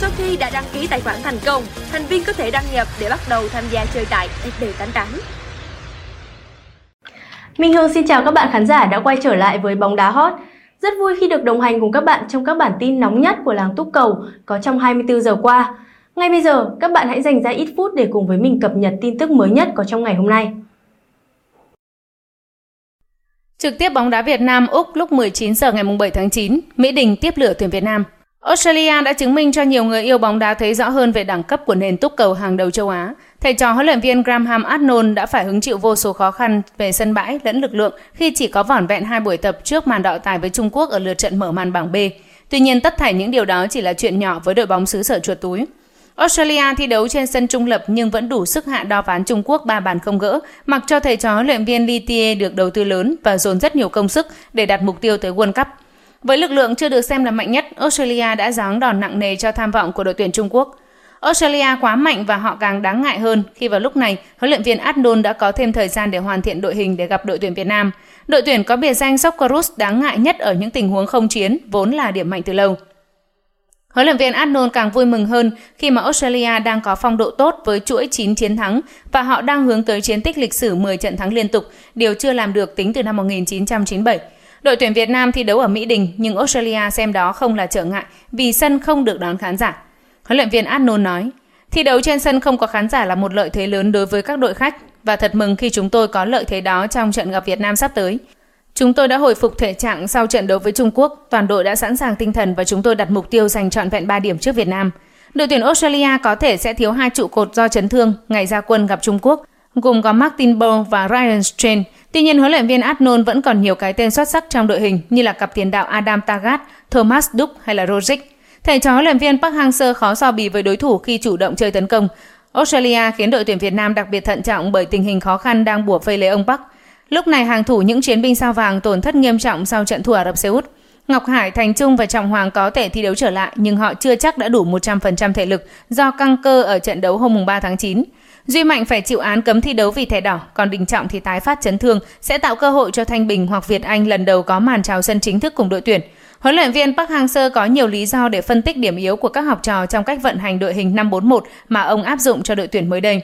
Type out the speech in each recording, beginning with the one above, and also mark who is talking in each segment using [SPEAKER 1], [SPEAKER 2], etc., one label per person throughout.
[SPEAKER 1] Sau khi đã đăng ký tài khoản thành công, thành viên có thể đăng nhập để bắt đầu tham gia chơi tại SB88.
[SPEAKER 2] Minh Hương xin chào các bạn khán giả đã quay trở lại với bóng đá hot. Rất vui khi được đồng hành cùng các bạn trong các bản tin nóng nhất của làng Túc Cầu có trong 24 giờ qua. Ngay bây giờ, các bạn hãy dành ra ít phút để cùng với mình cập nhật tin tức mới nhất có trong ngày hôm nay.
[SPEAKER 3] Trực tiếp bóng đá Việt Nam Úc lúc 19 giờ ngày 7 tháng 9, Mỹ Đình tiếp lửa tuyển Việt Nam. Australia đã chứng minh cho nhiều người yêu bóng đá thấy rõ hơn về đẳng cấp của nền túc cầu hàng đầu châu Á. Thầy trò huấn luyện viên Graham Arnold đã phải hứng chịu vô số khó khăn về sân bãi lẫn lực lượng khi chỉ có vỏn vẹn hai buổi tập trước màn đọ tài với Trung Quốc ở lượt trận mở màn bảng B. Tuy nhiên tất thảy những điều đó chỉ là chuyện nhỏ với đội bóng xứ sở chuột túi. Australia thi đấu trên sân trung lập nhưng vẫn đủ sức hạ đo ván Trung Quốc ba bàn không gỡ, mặc cho thầy trò huấn luyện viên Litier được đầu tư lớn và dồn rất nhiều công sức để đặt mục tiêu tới World Cup. Với lực lượng chưa được xem là mạnh nhất, Australia đã giáng đòn nặng nề cho tham vọng của đội tuyển Trung Quốc. Australia quá mạnh và họ càng đáng ngại hơn khi vào lúc này, huấn luyện viên Arnold đã có thêm thời gian để hoàn thiện đội hình để gặp đội tuyển Việt Nam. Đội tuyển có biệt danh Socceroos đáng ngại nhất ở những tình huống không chiến, vốn là điểm mạnh từ lâu. Huấn luyện viên Arnold càng vui mừng hơn khi mà Australia đang có phong độ tốt với chuỗi 9 chiến thắng và họ đang hướng tới chiến tích lịch sử 10 trận thắng liên tục, điều chưa làm được tính từ năm 1997. Đội tuyển Việt Nam thi đấu ở Mỹ Đình nhưng Australia xem đó không là trở ngại vì sân không được đón khán giả. Huấn luyện viên Arnold nói, thi đấu trên sân không có khán giả là một lợi thế lớn đối với các đội khách và thật mừng khi chúng tôi có lợi thế đó trong trận gặp Việt Nam sắp tới. Chúng tôi đã hồi phục thể trạng sau trận đấu với Trung Quốc, toàn đội đã sẵn sàng tinh thần và chúng tôi đặt mục tiêu giành trọn vẹn 3 điểm trước Việt Nam. Đội tuyển Australia có thể sẽ thiếu hai trụ cột do chấn thương ngày ra quân gặp Trung Quốc, gồm có Martin Bow và Ryan Strain. Tuy nhiên, huấn luyện viên Arnold vẫn còn nhiều cái tên xuất sắc trong đội hình như là cặp tiền đạo Adam Tagat, Thomas Duck hay là Rodrick. Thầy trò huấn luyện viên Park Hang-seo khó so bì với đối thủ khi chủ động chơi tấn công. Australia khiến đội tuyển Việt Nam đặc biệt thận trọng bởi tình hình khó khăn đang bủa vây lấy ông Park. Lúc này hàng thủ những chiến binh sao vàng tổn thất nghiêm trọng sau trận thua Ả Rập Xê Út. Ngọc Hải, Thành Trung và Trọng Hoàng có thể thi đấu trở lại nhưng họ chưa chắc đã đủ 100% thể lực do căng cơ ở trận đấu hôm 3 tháng 9. Duy Mạnh phải chịu án cấm thi đấu vì thẻ đỏ, còn Đình Trọng thì tái phát chấn thương sẽ tạo cơ hội cho Thanh Bình hoặc Việt Anh lần đầu có màn chào sân chính thức cùng đội tuyển. Huấn luyện viên Park Hang-seo có nhiều lý do để phân tích điểm yếu của các học trò trong cách vận hành đội hình 541 mà ông áp dụng cho đội tuyển mới đây.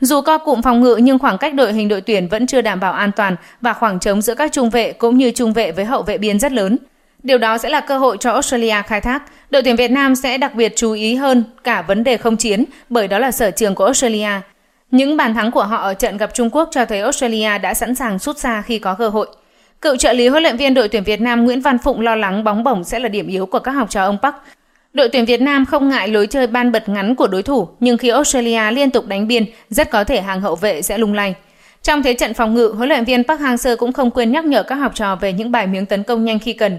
[SPEAKER 3] Dù co cụm phòng ngự nhưng khoảng cách đội hình đội tuyển vẫn chưa đảm bảo an toàn và khoảng trống giữa các trung vệ cũng như trung vệ với hậu vệ biên rất lớn. Điều đó sẽ là cơ hội cho Australia khai thác. Đội tuyển Việt Nam sẽ đặc biệt chú ý hơn cả vấn đề không chiến bởi đó là sở trường của Australia. Những bàn thắng của họ ở trận gặp Trung Quốc cho thấy Australia đã sẵn sàng rút ra khi có cơ hội. Cựu trợ lý huấn luyện viên đội tuyển Việt Nam Nguyễn Văn Phụng lo lắng bóng bổng sẽ là điểm yếu của các học trò ông Park. Đội tuyển Việt Nam không ngại lối chơi ban bật ngắn của đối thủ, nhưng khi Australia liên tục đánh biên, rất có thể hàng hậu vệ sẽ lung lay. Trong thế trận phòng ngự, huấn luyện viên Park Hang-seo cũng không quên nhắc nhở các học trò về những bài miếng tấn công nhanh khi cần.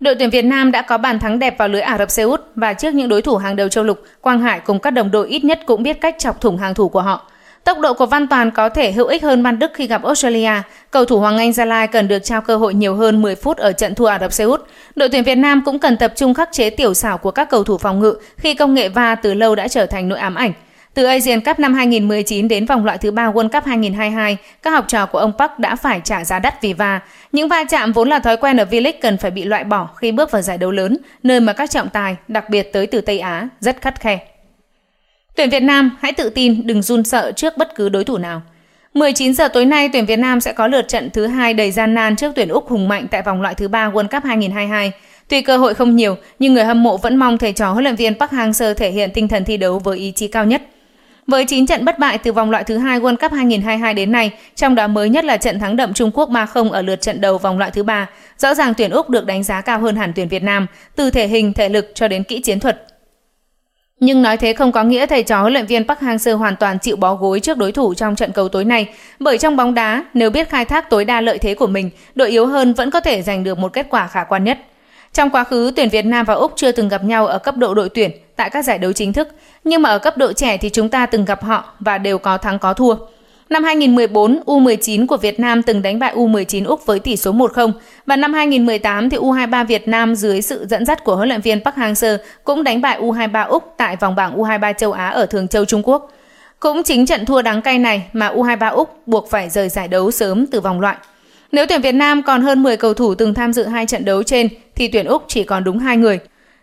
[SPEAKER 3] Đội tuyển Việt Nam đã có bàn thắng đẹp vào lưới Ả Rập Xê Út và trước những đối thủ hàng đầu châu lục, Quang Hải cùng các đồng đội ít nhất cũng biết cách chọc thủng hàng thủ của họ. Tốc độ của Văn Toàn có thể hữu ích hơn Văn Đức khi gặp Australia. Cầu thủ Hoàng Anh Gia Lai cần được trao cơ hội nhiều hơn 10 phút ở trận thua Ả Rập Xê Út. Đội tuyển Việt Nam cũng cần tập trung khắc chế tiểu xảo của các cầu thủ phòng ngự khi công nghệ va từ lâu đã trở thành nỗi ám ảnh. Từ Asian Cup năm 2019 đến vòng loại thứ ba World Cup 2022, các học trò của ông Park đã phải trả giá đắt vì va. Những va chạm vốn là thói quen ở V-League cần phải bị loại bỏ khi bước vào giải đấu lớn, nơi mà các trọng tài, đặc biệt tới từ Tây Á, rất khắt khe. Tuyển Việt Nam hãy tự tin, đừng run sợ trước bất cứ đối thủ nào. 19 giờ tối nay, tuyển Việt Nam sẽ có lượt trận thứ hai đầy gian nan trước tuyển Úc hùng mạnh tại vòng loại thứ ba World Cup 2022. Tuy cơ hội không nhiều, nhưng người hâm mộ vẫn mong thầy trò huấn luyện viên Park Hang-seo thể hiện tinh thần thi đấu với ý chí cao nhất. Với 9 trận bất bại từ vòng loại thứ hai World Cup 2022 đến nay, trong đó mới nhất là trận thắng đậm Trung Quốc 3-0 ở lượt trận đầu vòng loại thứ ba, rõ ràng tuyển Úc được đánh giá cao hơn hẳn tuyển Việt Nam, từ thể hình, thể lực cho đến kỹ chiến thuật. Nhưng nói thế không có nghĩa thầy trò huấn luyện viên Park Hang-seo hoàn toàn chịu bó gối trước đối thủ trong trận cầu tối nay, bởi trong bóng đá, nếu biết khai thác tối đa lợi thế của mình, đội yếu hơn vẫn có thể giành được một kết quả khả quan nhất. Trong quá khứ, tuyển Việt Nam và Úc chưa từng gặp nhau ở cấp độ đội tuyển tại các giải đấu chính thức, nhưng mà ở cấp độ trẻ thì chúng ta từng gặp họ và đều có thắng có thua. Năm 2014, U19 của Việt Nam từng đánh bại U19 Úc với tỷ số 1-0 và năm 2018 thì U23 Việt Nam dưới sự dẫn dắt của huấn luyện viên Park Hang-seo cũng đánh bại U23 Úc tại vòng bảng U23 châu Á ở Thường Châu Trung Quốc. Cũng chính trận thua đáng cay này mà U23 Úc buộc phải rời giải đấu sớm từ vòng loại. Nếu tuyển Việt Nam còn hơn 10 cầu thủ từng tham dự hai trận đấu trên thì tuyển Úc chỉ còn đúng hai người.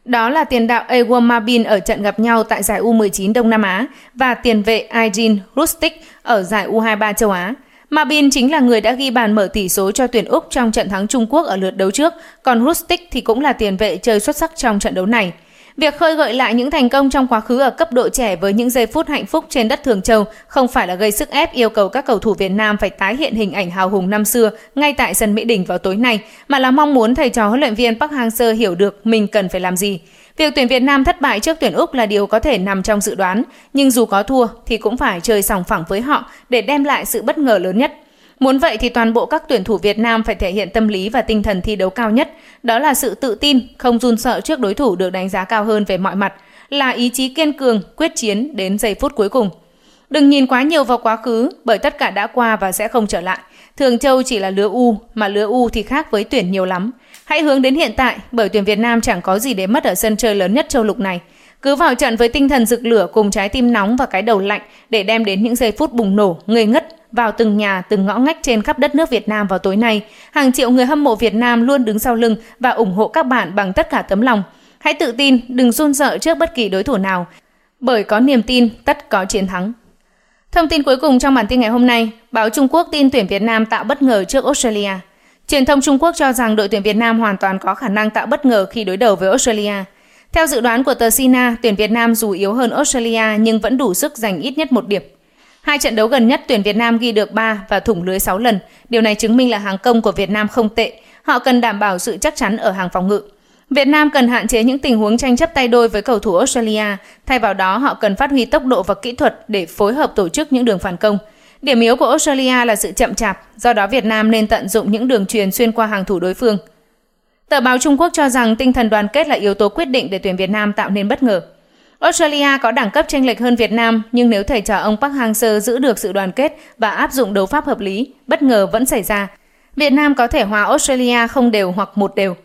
[SPEAKER 3] Đó là tiền đạo Ewan Mabin ở trận gặp nhau tại giải U19 Đông Nam Á và tiền vệ Aijin Rustic ở giải U23 châu Á. Mabin chính là người đã ghi bàn mở tỷ số cho tuyển Úc trong trận thắng Trung Quốc ở lượt đấu trước, còn Rustic thì cũng là tiền vệ chơi xuất sắc trong trận đấu này. Việc khơi gợi lại những thành công trong quá khứ ở cấp độ trẻ với những giây phút hạnh phúc trên đất Thường Châu không phải là gây sức ép yêu cầu các cầu thủ Việt Nam phải tái hiện hình ảnh hào hùng năm xưa ngay tại sân Mỹ Đình vào tối nay, mà là mong muốn thầy trò huấn luyện viên Park Hang-seo hiểu được mình cần phải làm gì. Việc tuyển Việt Nam thất bại trước tuyển Úc là điều có thể nằm trong dự đoán, nhưng dù có thua thì cũng phải chơi sòng phẳng với họ để đem lại sự bất ngờ lớn nhất. Muốn vậy thì toàn bộ các tuyển thủ Việt Nam phải thể hiện tâm lý và tinh thần thi đấu cao nhất, đó là sự tự tin, không run sợ trước đối thủ được đánh giá cao hơn về mọi mặt, là ý chí kiên cường, quyết chiến đến giây phút cuối cùng. Đừng nhìn quá nhiều vào quá khứ, bởi tất cả đã qua và sẽ không trở lại. Thường Châu chỉ là lứa U, mà lứa U thì khác với tuyển nhiều lắm. Hãy hướng đến hiện tại, bởi tuyển Việt Nam chẳng có gì để mất ở sân chơi lớn nhất châu lục này. Cứ vào trận với tinh thần rực lửa cùng trái tim nóng và cái đầu lạnh để đem đến những giây phút bùng nổ, ngây ngất vào từng nhà, từng ngõ ngách trên khắp đất nước Việt Nam vào tối nay. Hàng triệu người hâm mộ Việt Nam luôn đứng sau lưng và ủng hộ các bạn bằng tất cả tấm lòng. Hãy tự tin, đừng run sợ trước bất kỳ đối thủ nào, bởi có niềm tin tất có chiến thắng. Thông tin cuối cùng trong bản tin ngày hôm nay, báo Trung Quốc tin tuyển Việt Nam tạo bất ngờ trước Australia. Truyền thông Trung Quốc cho rằng đội tuyển Việt Nam hoàn toàn có khả năng tạo bất ngờ khi đối đầu với Australia. Theo dự đoán của tờ Sina, tuyển Việt Nam dù yếu hơn Australia nhưng vẫn đủ sức giành ít nhất một điểm. Hai trận đấu gần nhất tuyển Việt Nam ghi được 3 và thủng lưới 6 lần. Điều này chứng minh là hàng công của Việt Nam không tệ. Họ cần đảm bảo sự chắc chắn ở hàng phòng ngự. Việt Nam cần hạn chế những tình huống tranh chấp tay đôi với cầu thủ Australia. Thay vào đó, họ cần phát huy tốc độ và kỹ thuật để phối hợp tổ chức những đường phản công. Điểm yếu của Australia là sự chậm chạp, do đó Việt Nam nên tận dụng những đường truyền xuyên qua hàng thủ đối phương. Tờ báo Trung Quốc cho rằng tinh thần đoàn kết là yếu tố quyết định để tuyển Việt Nam tạo nên bất ngờ. Australia có đẳng cấp chênh lệch hơn Việt Nam, nhưng nếu thầy trò ông Park Hang-seo giữ được sự đoàn kết và áp dụng đấu pháp hợp lý, bất ngờ vẫn xảy ra. Việt Nam có thể hòa Australia không đều hoặc một đều.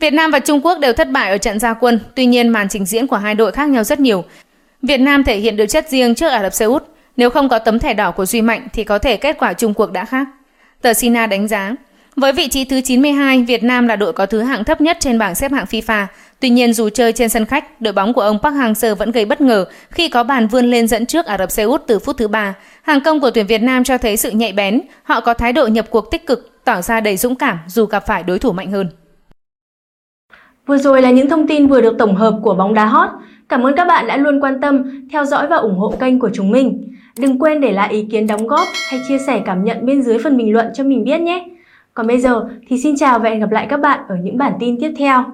[SPEAKER 3] Việt Nam và Trung Quốc đều thất bại ở trận gia quân, tuy nhiên màn trình diễn của hai đội khác nhau rất nhiều. Việt Nam thể hiện được chất riêng trước Ả Rập Xê Út, nếu không có tấm thẻ đỏ của Duy Mạnh thì có thể kết quả chung cuộc đã khác. Tờ Sina đánh giá, với vị trí thứ 92, Việt Nam là đội có thứ hạng thấp nhất trên bảng xếp hạng FIFA. Tuy nhiên dù chơi trên sân khách, đội bóng của ông Park Hang-seo vẫn gây bất ngờ khi có bàn vươn lên dẫn trước Ả Rập Xê Út từ phút thứ 3. Hàng công của tuyển Việt Nam cho thấy sự nhạy bén, họ có thái độ nhập cuộc tích cực, tỏ ra đầy dũng cảm dù gặp phải đối thủ mạnh hơn.
[SPEAKER 2] Vừa rồi là những thông tin vừa được tổng hợp của bóng đá hot. Cảm ơn các bạn đã luôn quan tâm, theo dõi và ủng hộ kênh của chúng mình. Đừng quên để lại ý kiến đóng góp hay chia sẻ cảm nhận bên dưới phần bình luận cho mình biết nhé. Còn bây giờ thì xin chào và hẹn gặp lại các bạn ở những bản tin tiếp theo.